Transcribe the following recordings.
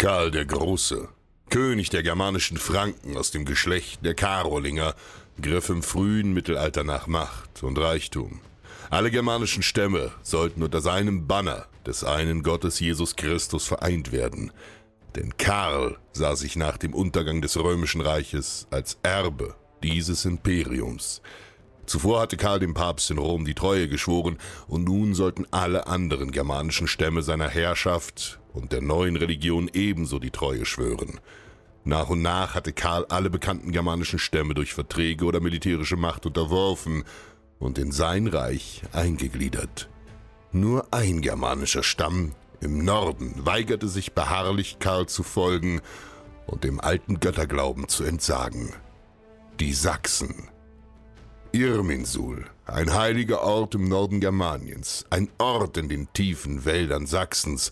Karl der Große, König der germanischen Franken aus dem Geschlecht der Karolinger, griff im frühen Mittelalter nach Macht und Reichtum. Alle germanischen Stämme sollten unter seinem Banner des einen Gottes Jesus Christus vereint werden. Denn Karl sah sich nach dem Untergang des römischen Reiches als Erbe dieses Imperiums. Zuvor hatte Karl dem Papst in Rom die Treue geschworen, und nun sollten alle anderen germanischen Stämme seiner Herrschaft und der neuen Religion ebenso die Treue schwören. Nach und nach hatte Karl alle bekannten germanischen Stämme durch Verträge oder militärische Macht unterworfen und in sein Reich eingegliedert. Nur ein germanischer Stamm im Norden weigerte sich beharrlich Karl zu folgen und dem alten Götterglauben zu entsagen. Die Sachsen. Irminsul, ein heiliger Ort im Norden Germaniens, ein Ort in den tiefen Wäldern Sachsens,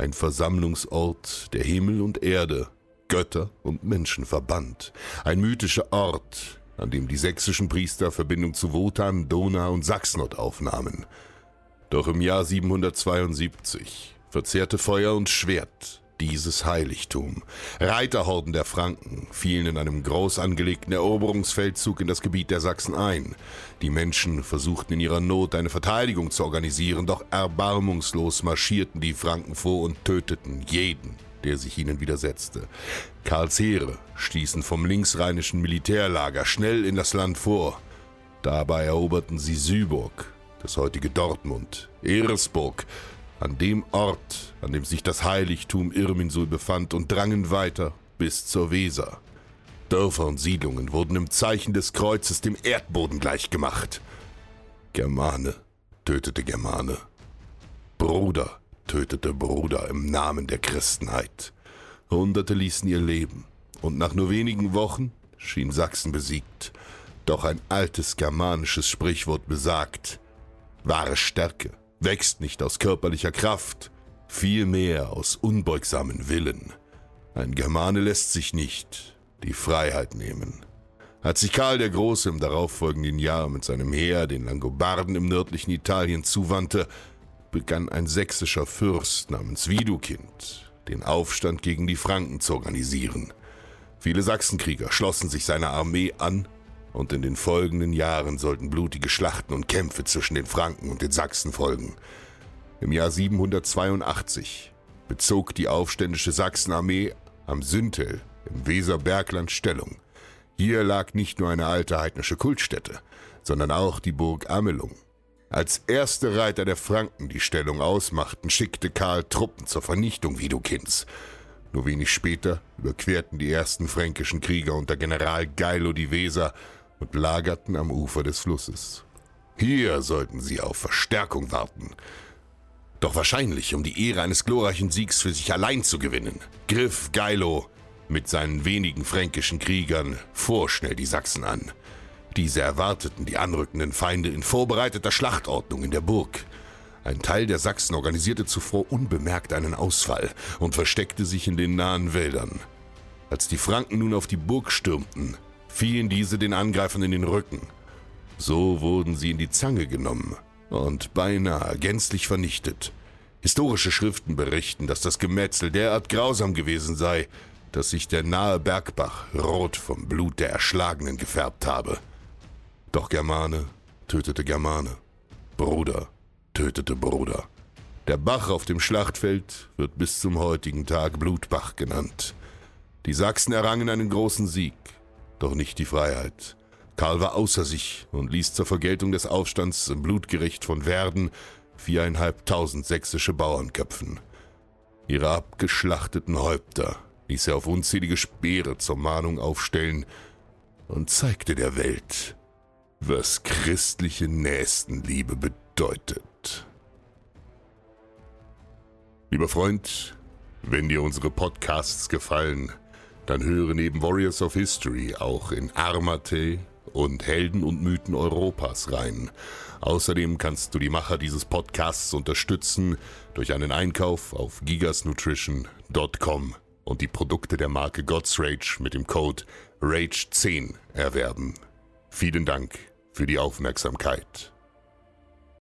ein Versammlungsort, der Himmel und Erde, Götter und Menschen verband, ein mythischer Ort, an dem die sächsischen Priester Verbindung zu Wotan, Donau und Sachsenot aufnahmen. Doch im Jahr 772 verzehrte Feuer und Schwert dieses Heiligtum. Reiterhorden der Franken fielen in einem groß angelegten Eroberungsfeldzug in das Gebiet der Sachsen ein. Die Menschen versuchten in ihrer Not eine Verteidigung zu organisieren, doch erbarmungslos marschierten die Franken vor und töteten jeden, der sich ihnen widersetzte. Karls Heere stießen vom linksrheinischen Militärlager schnell in das Land vor. Dabei eroberten sie Syburg, das heutige Dortmund, Eresburg, an dem Ort, an dem sich das Heiligtum Irminsul befand, und drangen weiter bis zur Weser. Dörfer und Siedlungen wurden im Zeichen des Kreuzes dem Erdboden gleichgemacht. Germane tötete Germane. Bruder tötete Bruder im Namen der Christenheit. Hunderte ließen ihr Leben, und nach nur wenigen Wochen schien Sachsen besiegt. Doch ein altes germanisches Sprichwort besagt, wahre Stärke wächst nicht aus körperlicher Kraft, vielmehr aus unbeugsamen Willen. Ein Germane lässt sich nicht die Freiheit nehmen. Als sich Karl der Große im darauffolgenden Jahr mit seinem Heer den Langobarden im nördlichen Italien zuwandte, begann ein sächsischer Fürst namens Widukind den Aufstand gegen die Franken zu organisieren. Viele Sachsenkrieger schlossen sich seiner Armee an und in den folgenden Jahren sollten blutige Schlachten und Kämpfe zwischen den Franken und den Sachsen folgen. Im Jahr 782 bezog die aufständische Sachsenarmee am Süntel im Weserbergland Stellung. Hier lag nicht nur eine alte heidnische Kultstätte, sondern auch die Burg Amelung. Als erste Reiter der Franken die Stellung ausmachten, schickte Karl Truppen zur Vernichtung Widukins. Nur wenig später überquerten die ersten fränkischen Krieger unter General Geilo die Weser und lagerten am Ufer des Flusses. Hier sollten sie auf Verstärkung warten. Doch wahrscheinlich, um die Ehre eines glorreichen Siegs für sich allein zu gewinnen, griff Geilo mit seinen wenigen fränkischen Kriegern vorschnell die Sachsen an. Diese erwarteten die anrückenden Feinde in vorbereiteter Schlachtordnung in der Burg. Ein Teil der Sachsen organisierte zuvor unbemerkt einen Ausfall und versteckte sich in den nahen Wäldern. Als die Franken nun auf die Burg stürmten, fielen diese den Angreifern in den Rücken. So wurden sie in die Zange genommen und beinahe gänzlich vernichtet. Historische Schriften berichten, dass das Gemetzel derart grausam gewesen sei, dass sich der nahe Bergbach rot vom Blut der Erschlagenen gefärbt habe. Doch Germane tötete Germane, Bruder tötete Bruder. Der Bach auf dem Schlachtfeld wird bis zum heutigen Tag Blutbach genannt. Die Sachsen errangen einen großen Sieg, doch nicht die Freiheit. Karl war außer sich und ließ zur Vergeltung des Aufstands im Blutgericht von Werden viereinhalbtausend sächsische Bauern köpfen. Ihre abgeschlachteten Häupter ließ er auf unzählige Speere zur Mahnung aufstellen und zeigte der Welt, was christliche Nächstenliebe bedeutet. Lieber Freund, wenn dir unsere Podcasts gefallen, dann höre neben Warriors of History auch in Armate und Helden und Mythen Europas rein. Außerdem kannst du die Macher dieses Podcasts unterstützen durch einen Einkauf auf gigasnutrition.com und die Produkte der Marke God's Rage mit dem Code RAGE10 erwerben. Vielen Dank für die Aufmerksamkeit.